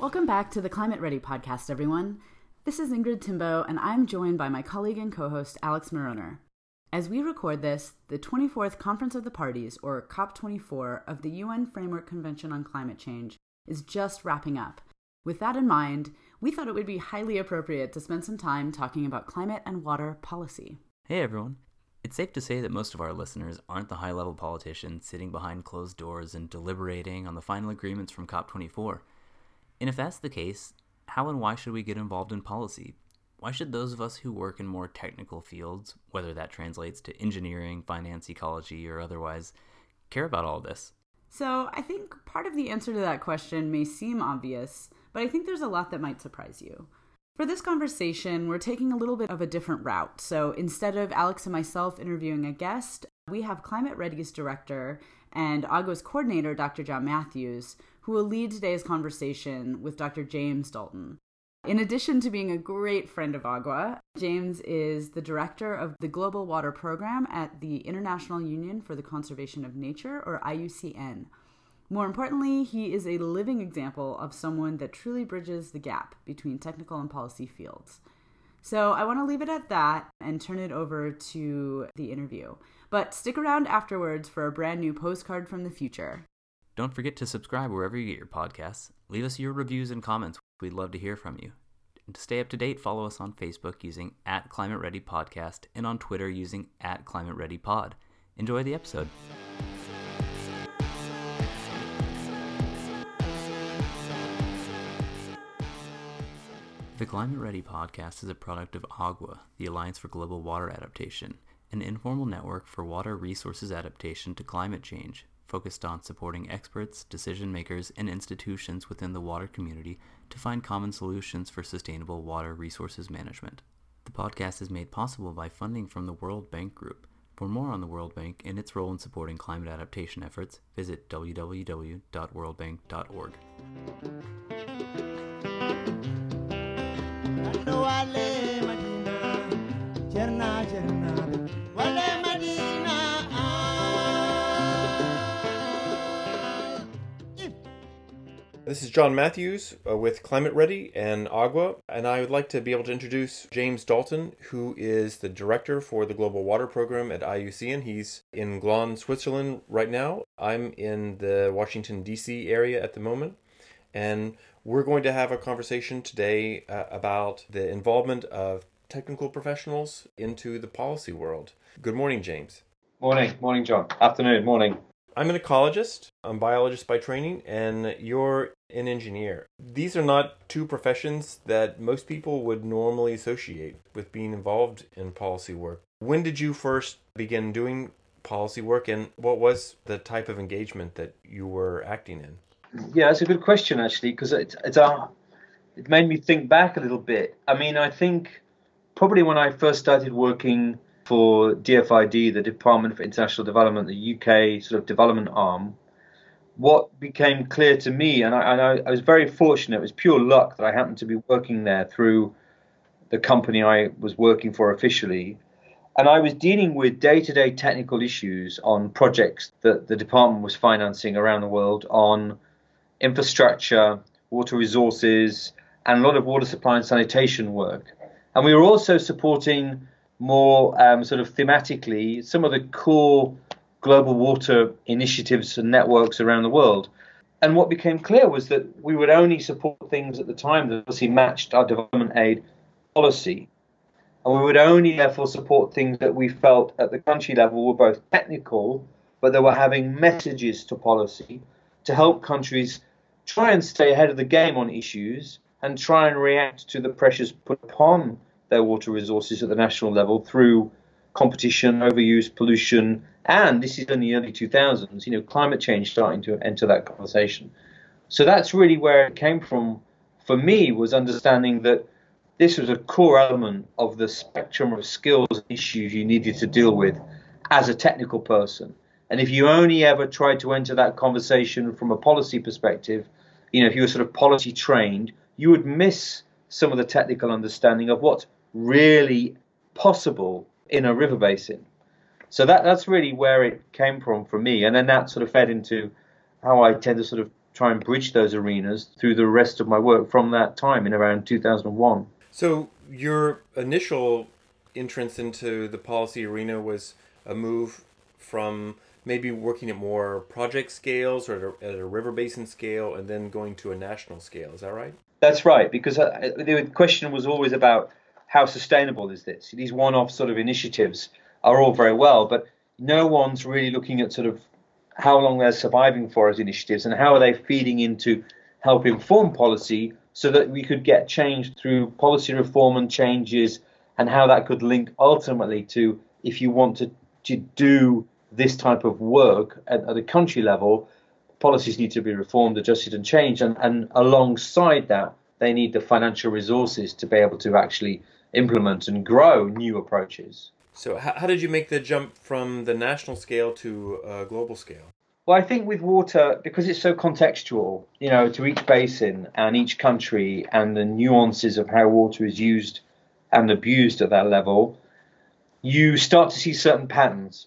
Welcome back to the Climate Ready podcast, everyone. This is Ingrid Timboe, and I'm joined by my colleague and co host, Alex Mauroner. As we record this, the 24th Conference of the Parties, or COP24, of the UN Framework Convention on Climate Change is just wrapping up. With that in mind, we thought it would be highly appropriate to spend some time talking about climate and water policy. Hey everyone. It's safe to say that most of our listeners aren't the high level politicians sitting behind closed doors and deliberating on the final agreements from COP24. And if that's the case, how and why should we get involved in policy? Why should those of us who work in more technical fields, whether that translates to engineering, finance, ecology, or otherwise, care about all this? So, I think part of the answer to that question may seem obvious, but I think there's a lot that might surprise you. For this conversation, we're taking a little bit of a different route. So, instead of Alex and myself interviewing a guest, we have Climate Ready's director and AGWA's coordinator, Dr. John Matthews, who will lead today's conversation with Dr. James Dalton. In addition to being a great friend of AGWA, James is the director of the Global Water Program at the International Union for the Conservation of Nature, or IUCN. More importantly, he is a living example of someone that truly bridges the gap between technical and policy fields. So I want to leave it at that and turn it over to the interview. But stick around afterwards for a brand new postcard from the future. Don't forget to subscribe wherever you get your podcasts. Leave us your reviews and comments. We'd love to hear from you. And to stay up to date, follow us on Facebook using at Climate Ready Podcast and on Twitter using at Climate Ready Pod. Enjoy the episode. The Climate Ready podcast is a product of AGWA, the Alliance for Global Water Adaptation, an informal network for water resources adaptation to climate change focused on supporting experts, decision makers, and institutions within the water community to find common solutions for sustainable water resources management. The podcast is made possible by funding from the World Bank Group. For more on the World Bank and its role in supporting climate adaptation efforts, visit www.worldbank.org. This is John Matthews uh, with Climate Ready and AGWA, and I would like to be able to introduce James Dalton, who is the director for the Global Water Program at IUCN. He's in Gland, Switzerland right now. I'm in the Washington, D.C. area at the moment, and we're going to have a conversation today uh, about the involvement of technical professionals into the policy world. Good morning, James. Morning, morning, John. Afternoon, morning. I'm an ecologist, I'm a biologist by training, and you're an engineer. These are not two professions that most people would normally associate with being involved in policy work. When did you first begin doing policy work, and what was the type of engagement that you were acting in? Yeah, that's a good question actually, because it's it's a it made me think back a little bit. I mean, I think probably when I first started working for DFID, the Department for International Development, the UK sort of development arm, what became clear to me, and I, and I, I was very fortunate, it was pure luck that I happened to be working there through the company I was working for officially. And I was dealing with day to day technical issues on projects that the department was financing around the world on infrastructure, water resources, and a lot of water supply and sanitation work. And we were also supporting more um, sort of thematically some of the core global water initiatives and networks around the world. And what became clear was that we would only support things at the time that obviously matched our development aid policy. And we would only therefore support things that we felt at the country level were both technical, but they were having messages to policy to help countries try and stay ahead of the game on issues and try and react to the pressures put upon their water resources at the national level through competition, overuse, pollution, and this is in the early 2000s, you know, climate change starting to enter that conversation. So that's really where it came from for me was understanding that this was a core element of the spectrum of skills and issues you needed to deal with as a technical person. And if you only ever tried to enter that conversation from a policy perspective, you know, if you were sort of policy trained, you would miss some of the technical understanding of what's really possible in a river basin. So that that's really where it came from for me, and then that sort of fed into how I tend to sort of try and bridge those arenas through the rest of my work from that time in around 2001. So your initial entrance into the policy arena was a move from maybe working at more project scales or at a, at a river basin scale and then going to a national scale. Is that right? That's right, because uh, the question was always about how sustainable is this? These one off sort of initiatives are all very well, but no one's really looking at sort of how long they're surviving for as initiatives and how are they feeding into help inform policy so that we could get change through policy reform and changes and how that could link ultimately to if you want to, to do this type of work at, at a country level, policies need to be reformed, adjusted, and changed. And, and alongside that, they need the financial resources to be able to actually implement and grow new approaches. So, how, how did you make the jump from the national scale to a global scale? Well, I think with water, because it's so contextual, you know, to each basin and each country and the nuances of how water is used and abused at that level, you start to see certain patterns.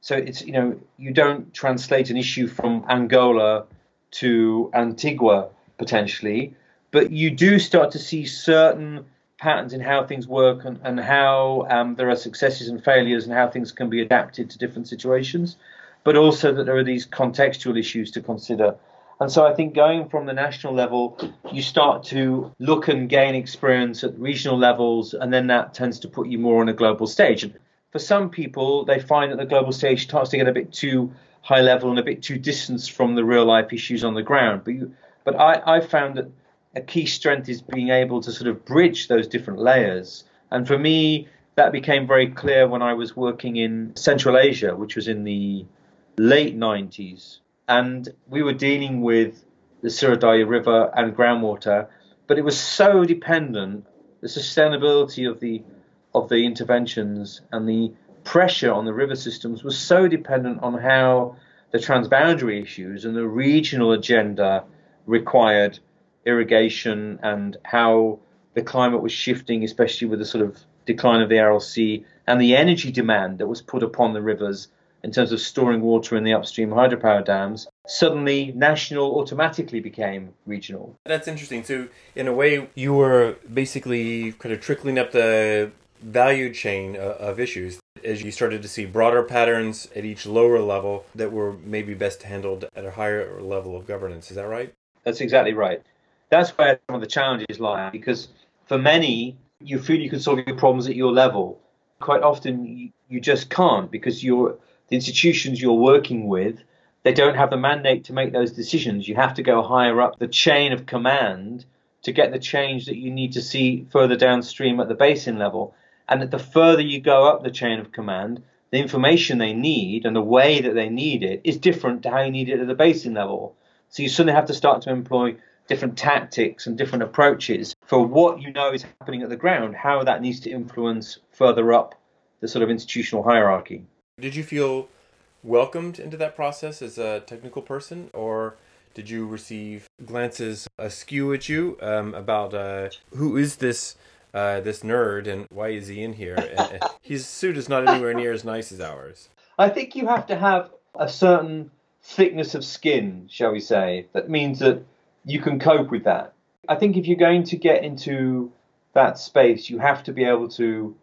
So it's you know you don't translate an issue from Angola to Antigua potentially, but you do start to see certain patterns in how things work and, and how um, there are successes and failures and how things can be adapted to different situations, but also that there are these contextual issues to consider. And so I think going from the national level, you start to look and gain experience at regional levels, and then that tends to put you more on a global stage. And for some people, they find that the global stage starts to get a bit too high level and a bit too distant from the real life issues on the ground. But you, but I, I found that a key strength is being able to sort of bridge those different layers. And for me, that became very clear when I was working in Central Asia, which was in the late 90s. And we were dealing with the Sirah River and groundwater, but it was so dependent, the sustainability of the of the interventions and the pressure on the river systems was so dependent on how the transboundary issues and the regional agenda required irrigation and how the climate was shifting, especially with the sort of decline of the Aral Sea and the energy demand that was put upon the rivers in terms of storing water in the upstream hydropower dams, suddenly national automatically became regional. That's interesting. So, in a way, you were basically kind of trickling up the value chain uh, of issues as you started to see broader patterns at each lower level that were maybe best handled at a higher level of governance. Is that right? That's exactly right. That's where some of the challenges lie because for many, you feel you can solve your problems at your level. Quite often, you, you just can't because you're, the institutions you're working with they don't have the mandate to make those decisions. You have to go higher up the chain of command to get the change that you need to see further downstream at the basin level. And the further you go up the chain of command, the information they need and the way that they need it is different to how you need it at the basin level. So you suddenly have to start to employ different tactics and different approaches for what you know is happening at the ground, how that needs to influence further up the sort of institutional hierarchy. Did you feel welcomed into that process as a technical person, or did you receive glances askew at you um, about uh, who is this uh, this nerd and why is he in here? and, his suit is not anywhere near as nice as ours. I think you have to have a certain thickness of skin, shall we say, that means that you can cope with that. I think if you're going to get into that space, you have to be able to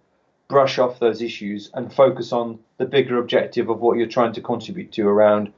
brush off those issues and focus on the bigger objective of what you're trying to contribute to around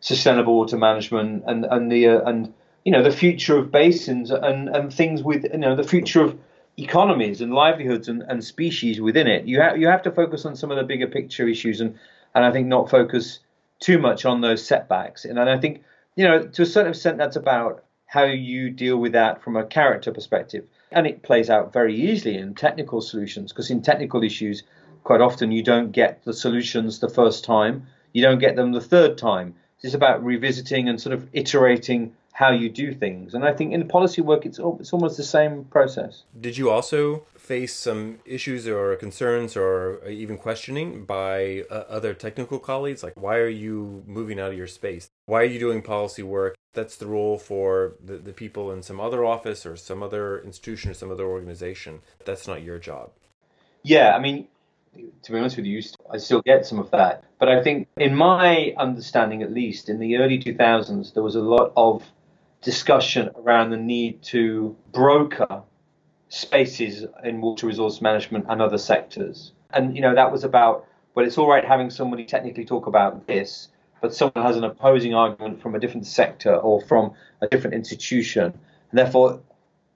sustainable water management and and the uh, and you know the future of basins and and things with you know the future of economies and livelihoods and, and species within it. You have you have to focus on some of the bigger picture issues and and I think not focus too much on those setbacks. And, and I think you know to a certain extent that's about how you deal with that from a character perspective. And it plays out very easily in technical solutions because in technical issues, quite often you don't get the solutions the first time, you don't get them the third time. It's about revisiting and sort of iterating how you do things. And I think in policy work, it's it's almost the same process. Did you also face some issues or concerns or even questioning by uh, other technical colleagues? Like, why are you moving out of your space? Why are you doing policy work? That's the role for the, the people in some other office or some other institution or some other organization. That's not your job. Yeah, I mean, to be honest with you, I still get some of that. But I think, in my understanding at least, in the early 2000s, there was a lot of discussion around the need to broker spaces in water resource management and other sectors. And, you know, that was about, well, it's all right having somebody technically talk about this, but someone has an opposing argument from a different sector or from a different institution. And therefore,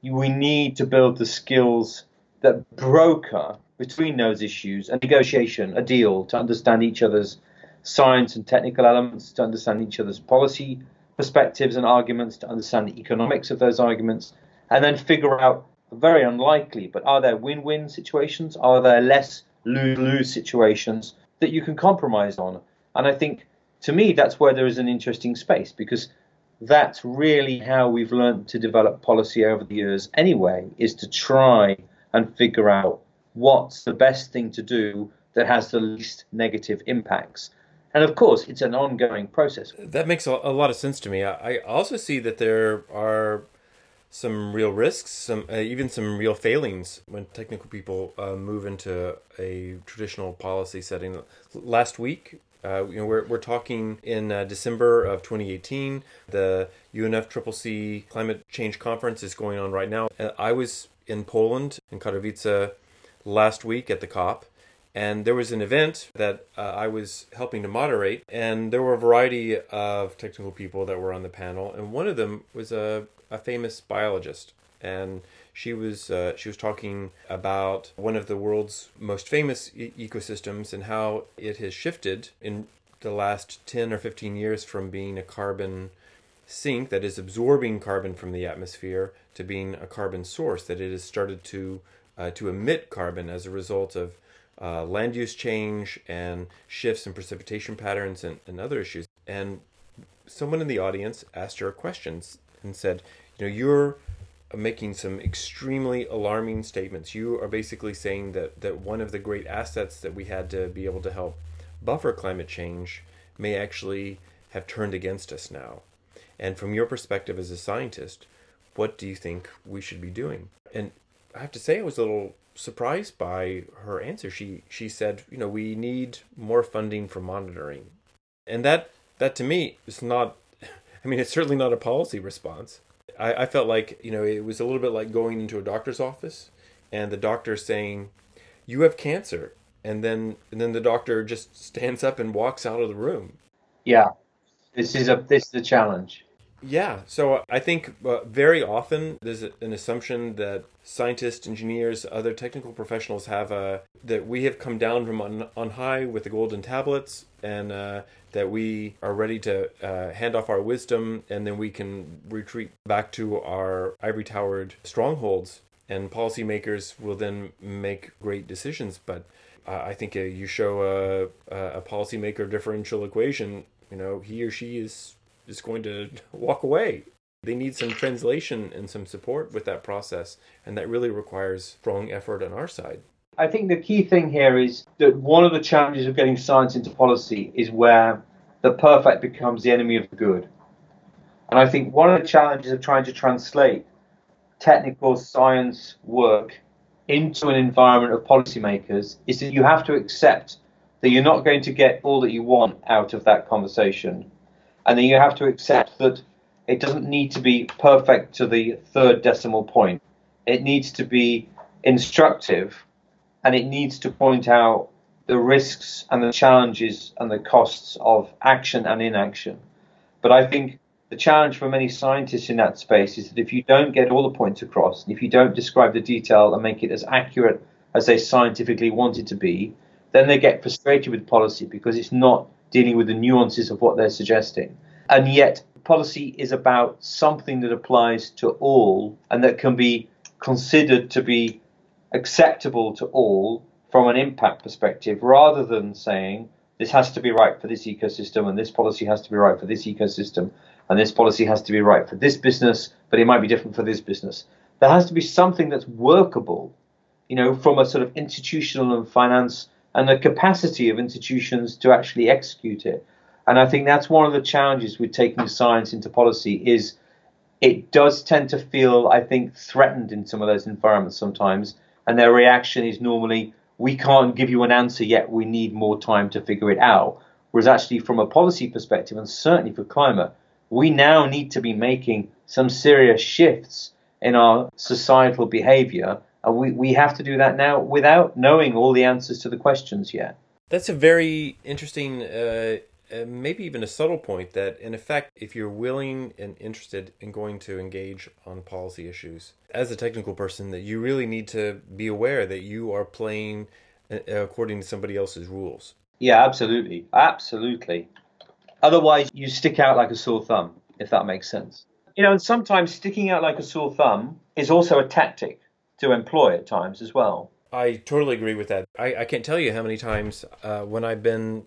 we need to build the skills that broker between those issues a negotiation, a deal to understand each other's science and technical elements, to understand each other's policy perspectives and arguments, to understand the economics of those arguments, and then figure out very unlikely, but are there win win situations? Are there less lose lose situations that you can compromise on? And I think to me, that's where there is an interesting space because that's really how we've learned to develop policy over the years anyway, is to try and figure out what's the best thing to do that has the least negative impacts. And of course, it's an ongoing process. That makes a, lot of sense to me. I also see that there are some real risks, some uh, even some real failings when technical people uh, move into a traditional policy setting. Last week, uh, you know, we're, we're talking in uh, December of 2018. The UNFCCC Climate Change Conference is going on right now. Uh, I was in Poland, in Katowice, last week at the COP, and there was an event that uh, I was helping to moderate, and there were a variety of technical people that were on the panel, and one of them was a, a famous biologist, and she was uh, she was talking about one of the world's most famous e- ecosystems and how it has shifted in the last 10 or 15 years from being a carbon sink that is absorbing carbon from the atmosphere to being a carbon source that it has started to uh, to emit carbon as a result of uh, land use change and shifts in precipitation patterns and, and other issues and someone in the audience asked her questions and said you know you're making some extremely alarming statements. You are basically saying that, that one of the great assets that we had to be able to help buffer climate change may actually have turned against us now. And from your perspective as a scientist, what do you think we should be doing? And I have to say, I was a little surprised by her answer. She she said, you know, we need more funding for monitoring, and that that to me is not. I mean, it's certainly not a policy response. I, I felt like you know it was a little bit like going into a doctor's office and the doctor saying, "You have cancer," and then and then the doctor just stands up and walks out of the room. Yeah, this is a this is a challenge. Yeah, so I think uh, very often there's an assumption that scientists, engineers, other technical professionals have a that we have come down from on, on high with the golden tablets, and uh, that we are ready to uh, hand off our wisdom, and then we can retreat back to our ivory towered strongholds, and policymakers will then make great decisions. But uh, I think uh, you show a, a policymaker differential equation, you know, he or she is is going to walk away. They need some translation and some support with that process, and that really requires strong effort on our side. I think the key thing here is that one of the challenges of getting science into policy is where the perfect becomes the enemy of the good. And I think one of the challenges of trying to translate technical science work into an environment of policymakers is that you have to accept that you're not going to get all that you want out of that conversation and then you have to accept that it doesn't need to be perfect to the third decimal point. It needs to be instructive and it needs to point out the risks and the challenges and the costs of action and inaction. But I think the challenge for many scientists in that space is that if you don't get all the points across, and if you don't describe the detail and make it as accurate as they scientifically want it to be, then they get frustrated with policy because it's not dealing with the nuances of what they're suggesting. And yet, policy is about something that applies to all and that can be considered to be acceptable to all from an impact perspective rather than saying this has to be right for this ecosystem and this policy has to be right for this ecosystem and this policy has to be right for this business, but it might be different for this business. There has to be something that's workable, you know, from a sort of institutional and finance and the capacity of institutions to actually execute it. And I think that's one of the challenges with taking science into policy is it does tend to feel, I think, threatened in some of those environments sometimes. And their reaction is normally, we can't give you an answer yet, we need more time to figure it out. Whereas actually from a policy perspective, and certainly for climate, we now need to be making some serious shifts in our societal behavior. And we, we have to do that now without knowing all the answers to the questions yet. That's a very interesting, uh, uh, maybe even a subtle point that, in effect, if you're willing and interested in going to engage on policy issues, as a technical person, that you really need to be aware that you are playing uh, according to somebody else's rules. Yeah, absolutely. Absolutely. Otherwise, you stick out like a sore thumb, if that makes sense. You know, and sometimes sticking out like a sore thumb is also a tactic to employ at times as well. I totally agree with that. I, I can't tell you how many times uh, when I've been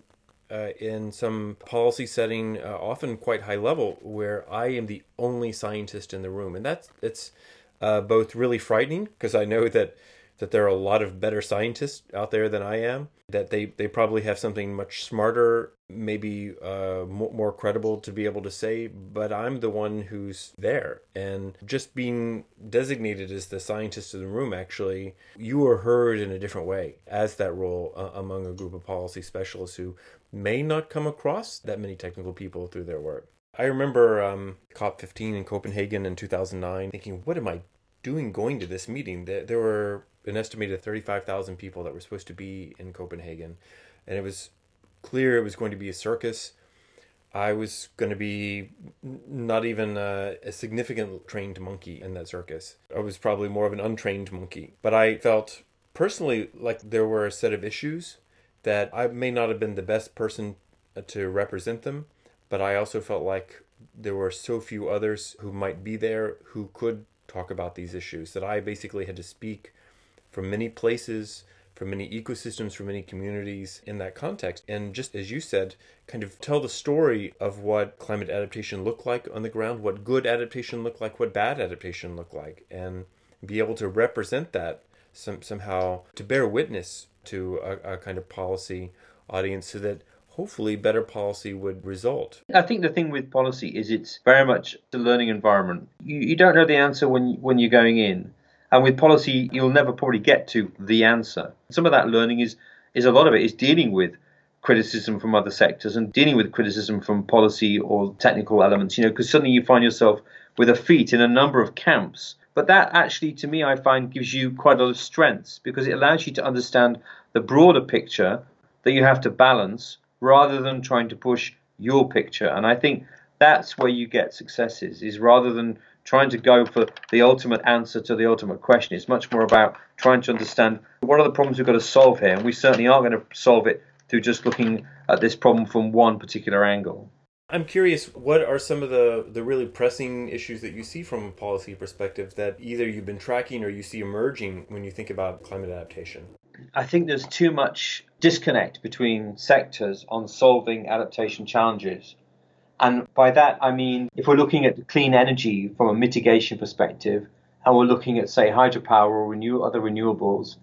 uh, in some policy setting, uh, often quite high level, where I am the only scientist in the room, and that's it's uh, both really frightening because I know that that there are a lot of better scientists out there than I am, that they, they probably have something much smarter, maybe uh, more, more credible to be able to say, but I'm the one who's there. And just being designated as the scientist in the room, actually, you are heard in a different way as that role uh, among a group of policy specialists who may not come across that many technical people through their work. I remember um, COP15 in Copenhagen in 2009 thinking, what am I doing going to this meeting? There, there were an estimated 35,000 people that were supposed to be in Copenhagen. And it was clear it was going to be a circus. I was going to be not even a, a, significant trained monkey in that circus. I was probably more of an untrained monkey. But I felt personally like there were a set of issues that I may not have been the best person to represent them, but I also felt like there were so few others who might be there who could talk about these issues that I basically had to speak from many places, from many ecosystems, from many communities in that context. And just as you said, kind of tell the story of what climate adaptation looked like on the ground, what good adaptation looked like, what bad adaptation looked like, and be able to represent that some, somehow to bear witness to a, a kind of policy audience so that hopefully better policy would result. I think the thing with policy is it's very much a learning environment. You, you don't know the answer when when you're going in. And with policy, you'll never probably get to the answer. Some of that learning is is a lot of it is dealing with criticism from other sectors and dealing with criticism from policy or technical elements. You know, because suddenly you find yourself with a feet in a number of camps. But that actually, to me, I find gives you quite a lot of strengths because it allows you to understand the broader picture that you have to balance rather than trying to push your picture. And I think that's where you get successes is rather than trying to go for the ultimate answer to the ultimate question. It's much more about trying to understand what are the problems we've got to solve here, and we certainly aren't going to solve it through just looking at this problem from one particular angle. I'm curious, what are some of the, the really pressing issues that you see from a policy perspective that either you've been tracking or you see emerging when you think about climate adaptation? I think there's too much disconnect between sectors on solving adaptation challenges. And by that, I mean, if we're looking at clean energy from a mitigation perspective, and we're looking at, say, hydropower or renew- other renewables,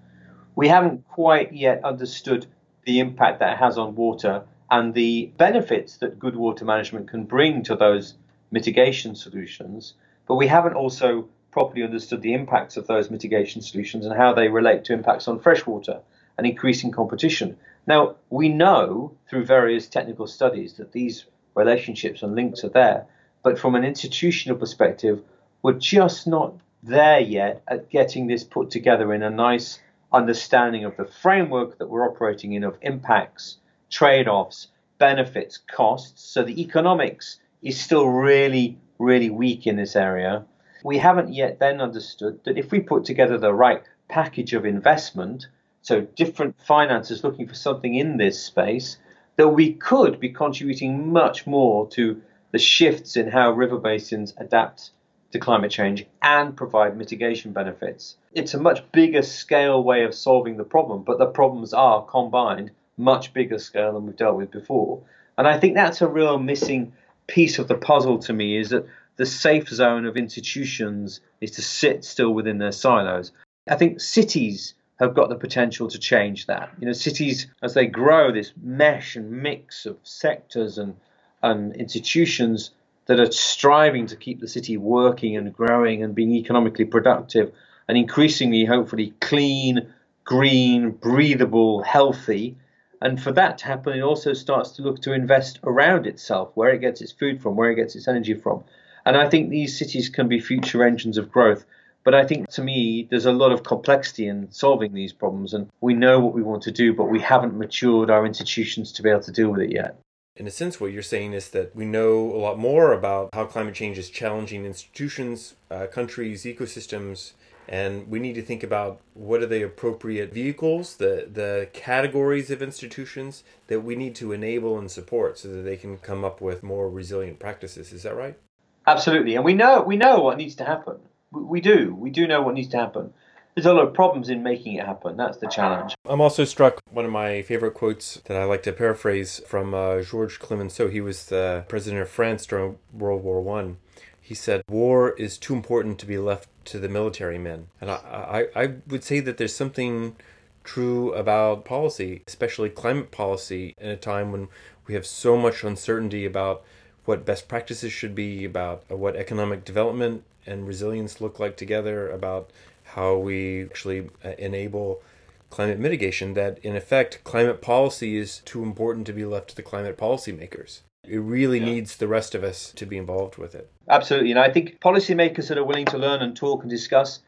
we haven't quite yet understood the impact that it has on water and the benefits that good water management can bring to those mitigation solutions. But we haven't also properly understood the impacts of those mitigation solutions and how they relate to impacts on freshwater and increasing competition. Now, we know through various technical studies that these relationships and links are there. But from an institutional perspective, we're just not there yet at getting this put together in a nice understanding of the framework that we're operating in of impacts, trade offs, benefits, costs. So the economics is still really, really weak in this area. We haven't yet then understood that if we put together the right package of investment, so different finances looking for something in this space, that we could be contributing much more to the shifts in how river basins adapt to climate change and provide mitigation benefits. It's a much bigger scale way of solving the problem, but the problems are combined much bigger scale than we've dealt with before. And I think that's a real missing piece of the puzzle to me is that the safe zone of institutions is to sit still within their silos. I think cities have got the potential to change that. You know, cities as they grow, this mesh and mix of sectors and and institutions that are striving to keep the city working and growing and being economically productive and increasingly, hopefully, clean, green, breathable, healthy. And for that to happen, it also starts to look to invest around itself, where it gets its food from, where it gets its energy from. And I think these cities can be future engines of growth. But I think to me, there's a lot of complexity in solving these problems. And we know what we want to do, but we haven't matured our institutions to be able to deal with it yet. In a sense, what you're saying is that we know a lot more about how climate change is challenging institutions, uh, countries, ecosystems, and we need to think about what are the appropriate vehicles the the categories of institutions that we need to enable and support so that they can come up with more resilient practices is that right absolutely and we know we know what needs to happen we do. We do know what needs to happen. There's a lot of problems in making it happen. That's the challenge. I'm also struck one of my favorite quotes that i like to paraphrase from uh, georges clemenceau. He was the president of france during world war one. He said, War is too important to be left to the military men. And I, I, I would say that there's something true about policy, especially climate policy, in a time when we have so much uncertainty about what best practices should be, about what economic development and resilience look like together, about how we actually uh, enable climate mitigation, that in effect, climate policy is too important to be left to the climate policymakers. It really yeah. needs the rest of us to be involved with it. Absolutely. And I think policymakers that are willing to learn and talk and discuss,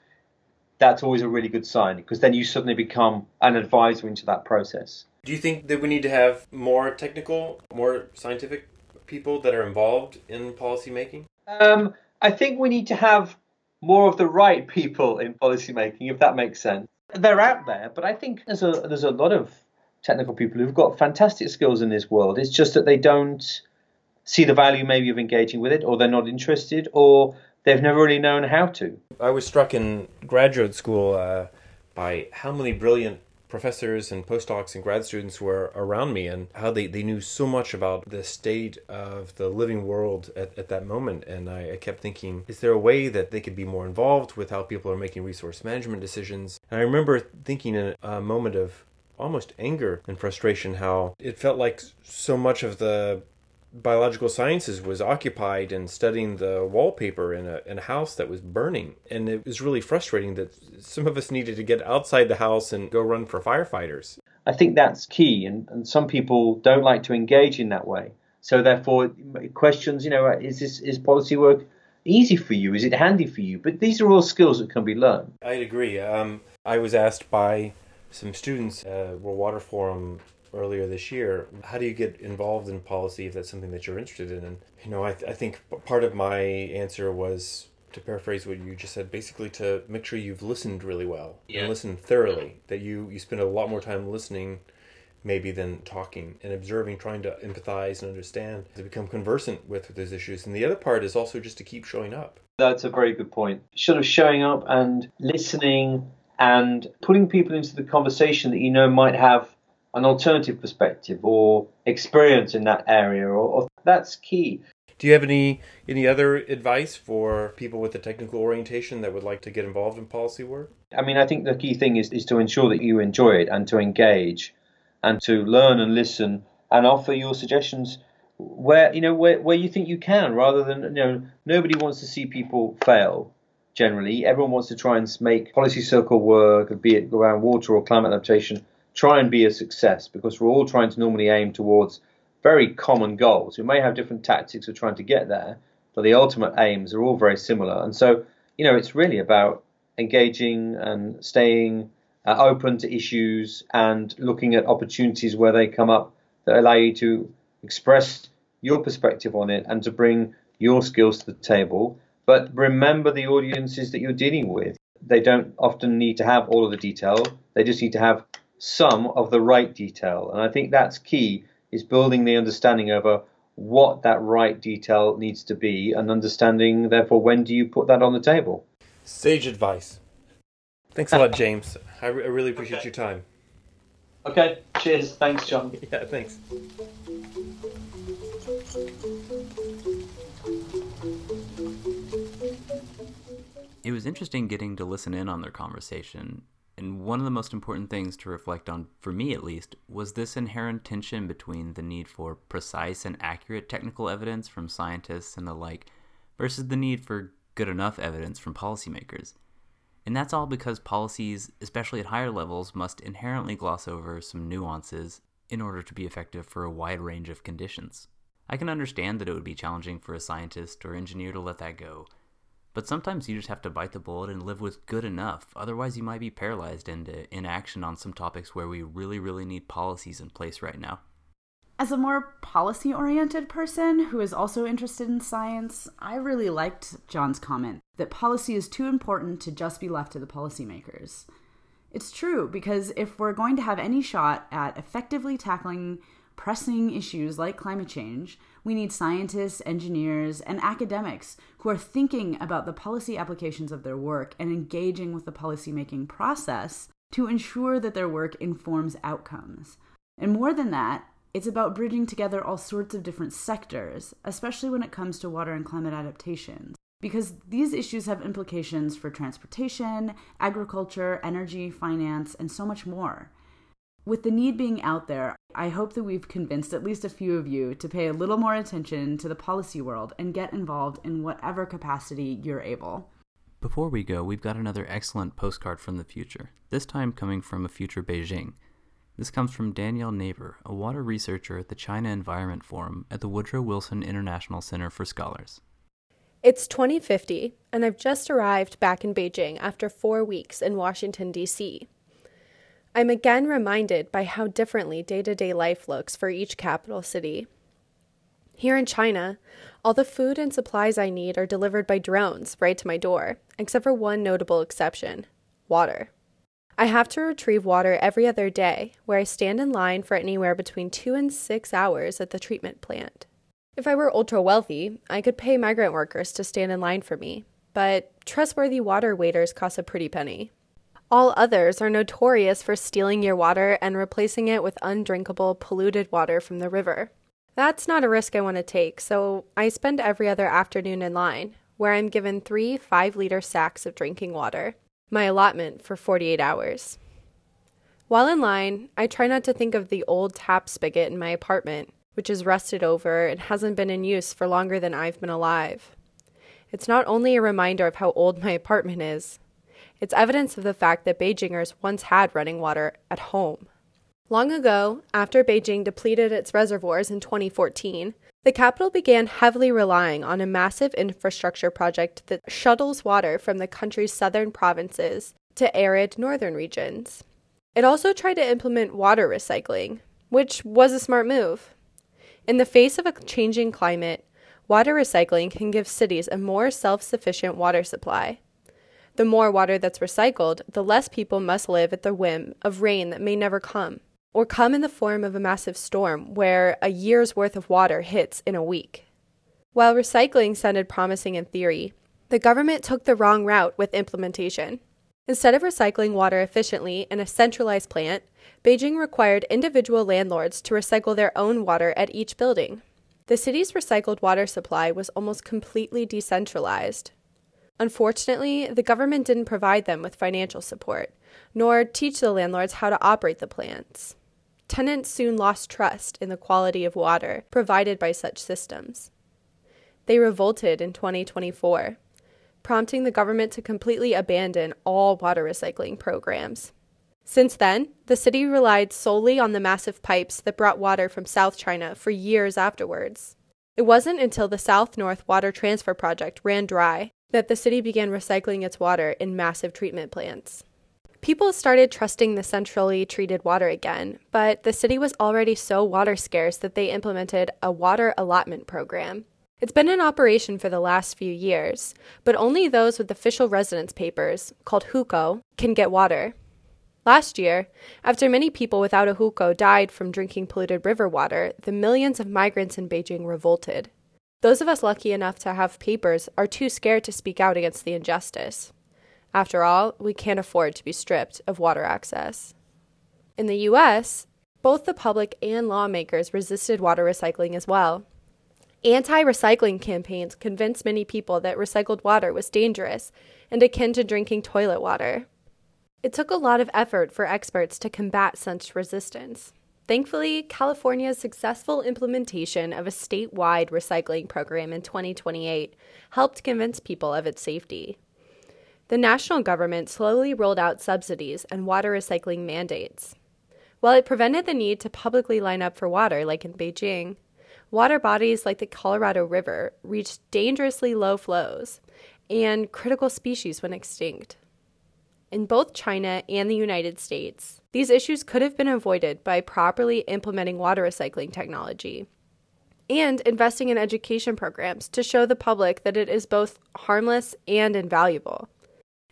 that's always a really good sign because then you suddenly become an advisor into that process. Do you think that we need to have more technical, more scientific people that are involved in policymaking? Um, I think we need to have more of the right people in policymaking, if that makes sense. They're out there, but I think there's a there's a lot of technical people who've got fantastic skills in this world. It's just that they don't see the value maybe of engaging with it, or they're not interested, or they've never really known how to. I was struck in graduate school uh, by how many brilliant professors and postdocs and grad students were around me and how they, they knew so much about the state of the living world at, at that moment. And I, I kept thinking, is there a way that they could be more involved with how people are making resource management decisions? And I remember thinking in a moment of almost anger and frustration how it felt like so much of the biological sciences was occupied in studying the wallpaper in a, in a house that was burning. And it was really frustrating that some of us needed to get outside the house and go run for firefighters. I think that's key, and, and some people don't like to engage in that way. So therefore, questions, you know, is this is policy work easy for you? Is it handy for you? But these are all skills that can be learned. I'd agree. Um, I was asked by some students at World Water Forum earlier this year. How do you get involved in policy if that's something that you're interested in? And you know, I, th- I think part of my answer was to paraphrase what you just said, basically to make sure you've listened really well yeah. and listened thoroughly. That you you spend a lot more time listening, maybe than talking and observing, trying to empathize and understand to become conversant with, with those issues. And the other part is also just to keep showing up. That's a very good point. Sort of showing up and listening and putting people into the conversation that you know might have an alternative perspective or experience in that area, or, or, that's key. Do you have any any other advice for people with a technical orientation that would like to get involved in policy work? I mean, I think the key thing is, is to ensure that you enjoy it and to engage and to learn and listen and offer your suggestions where you know where, where you think you can rather than you know nobody wants to see people fail generally everyone wants to try and make policy circle work be it around water or climate adaptation try and be a success because we're all trying to normally aim towards very common goals. We may have different tactics of trying to get there, but the ultimate aims are all very similar. And so, you know, it's really about engaging and staying uh, open to issues and looking at opportunities where they come up that allow you to express your perspective on it and to bring your skills to the table. But remember the audiences that you're dealing with. They don't often need to have all of the detail. They just need to have some of the right detail. And I think that's key is building the understanding over what that right detail needs to be and understanding therefore when do you put that on the table. Sage advice. Thanks a lot, James. I, re- I really appreciate okay. your time. Okay, cheers. Thanks, John. Yeah, thanks. It was interesting getting to listen in on their conversation and one of the most important things to reflect on, for me at least, was this inherent tension between the need for precise and accurate technical evidence from scientists and the like versus the need for good enough evidence from policymakers. And that's all because policies, especially at higher levels, must inherently gloss over some nuances in order to be effective for a wide range of conditions. I can understand that it would be challenging for a scientist or engineer to let that go, but sometimes you just have to bite the bullet and live with good enough, otherwise, you might be paralyzed into inaction on some topics where we really, really need policies in place right now. As a more policy oriented person who is also interested in science, I really liked John's comment that policy is too important to just be left to the policymakers. It's true, because if we're going to have any shot at effectively tackling pressing issues like climate change, we need scientists, engineers, and academics who are thinking about the policy applications of their work and engaging with the policymaking process to ensure that their work informs outcomes. And more than that, it's about bridging together all sorts of different sectors, especially when it comes to water and climate adaptations, because these issues have implications for transportation, agriculture, energy, finance, and so much more. With the need being out there, I hope that we've convinced at least a few of you to pay a little more attention to the policy world and get involved in whatever capacity you're able. Before we go, we've got another excellent postcard from the future, this time coming from a future Beijing. This comes from Danielle Neighbour, a water researcher at the China Environment Forum at the Woodrow Wilson International Center for Scholars. It's 2050, and I've just arrived back in Beijing after four weeks in Washington, D.C. I'm again reminded by how differently day to day life looks for each capital city. Here in China, all the food and supplies I need are delivered by drones right to my door, except for one notable exception water. I have to retrieve water every other day, where I stand in line for anywhere between two and six hours at the treatment plant. If I were ultra wealthy, I could pay migrant workers to stand in line for me, but trustworthy water waiters cost a pretty penny. All others are notorious for stealing your water and replacing it with undrinkable, polluted water from the river. That's not a risk I want to take, so I spend every other afternoon in line, where I'm given three 5 liter sacks of drinking water my allotment for 48 hours. While in line, I try not to think of the old tap spigot in my apartment, which is rusted over and hasn't been in use for longer than I've been alive. It's not only a reminder of how old my apartment is, it's evidence of the fact that Beijingers once had running water at home. Long ago, after Beijing depleted its reservoirs in 2014, the capital began heavily relying on a massive infrastructure project that shuttles water from the country's southern provinces to arid northern regions. It also tried to implement water recycling, which was a smart move. In the face of a changing climate, water recycling can give cities a more self sufficient water supply. The more water that's recycled, the less people must live at the whim of rain that may never come or come in the form of a massive storm where a year's worth of water hits in a week. While recycling sounded promising in theory, the government took the wrong route with implementation. Instead of recycling water efficiently in a centralized plant, Beijing required individual landlords to recycle their own water at each building. The city's recycled water supply was almost completely decentralized. Unfortunately, the government didn't provide them with financial support, nor teach the landlords how to operate the plants tenants soon lost trust in the quality of water provided by such systems. They revolted in 2024, prompting the government to completely abandon all water recycling programs. Since then, the city relied solely on the massive pipes that brought water from South China for years afterwards. It wasn't until the South North Water Transfer Project ran dry that the city began recycling its water in massive treatment plants. People started trusting the centrally treated water again, but the city was already so water scarce that they implemented a water allotment program. It's been in operation for the last few years, but only those with official residence papers, called hukou, can get water. Last year, after many people without a hukou died from drinking polluted river water, the millions of migrants in Beijing revolted. Those of us lucky enough to have papers are too scared to speak out against the injustice. After all, we can't afford to be stripped of water access. In the US, both the public and lawmakers resisted water recycling as well. Anti recycling campaigns convinced many people that recycled water was dangerous and akin to drinking toilet water. It took a lot of effort for experts to combat such resistance. Thankfully, California's successful implementation of a statewide recycling program in 2028 helped convince people of its safety. The national government slowly rolled out subsidies and water recycling mandates. While it prevented the need to publicly line up for water, like in Beijing, water bodies like the Colorado River reached dangerously low flows, and critical species went extinct. In both China and the United States, these issues could have been avoided by properly implementing water recycling technology and investing in education programs to show the public that it is both harmless and invaluable.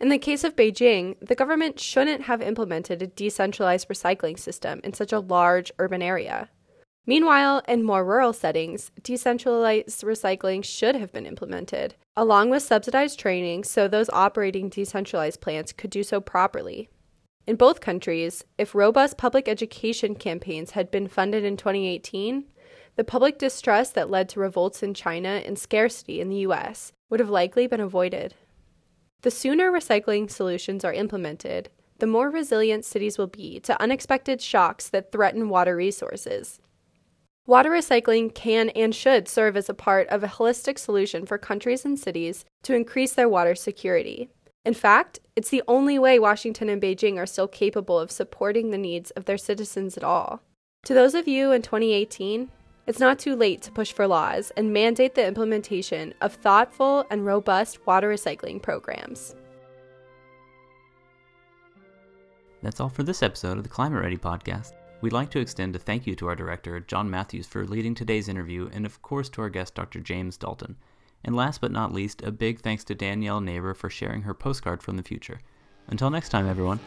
In the case of Beijing, the government shouldn't have implemented a decentralized recycling system in such a large urban area. Meanwhile, in more rural settings, decentralized recycling should have been implemented, along with subsidized training so those operating decentralized plants could do so properly. In both countries, if robust public education campaigns had been funded in 2018, the public distrust that led to revolts in China and scarcity in the US would have likely been avoided. The sooner recycling solutions are implemented, the more resilient cities will be to unexpected shocks that threaten water resources. Water recycling can and should serve as a part of a holistic solution for countries and cities to increase their water security. In fact, it's the only way Washington and Beijing are still capable of supporting the needs of their citizens at all. To those of you in 2018, it's not too late to push for laws and mandate the implementation of thoughtful and robust water recycling programs. That's all for this episode of the Climate Ready podcast. We'd like to extend a thank you to our director, John Matthews, for leading today's interview, and of course to our guest, Dr. James Dalton. And last but not least, a big thanks to Danielle Neighbour for sharing her postcard from the future. Until next time, everyone.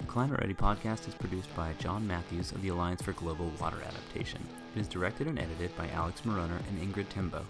The Climate Ready podcast is produced by John Matthews of the Alliance for Global Water Adaptation. It is directed and edited by Alex Mauroner and Ingrid Timboe.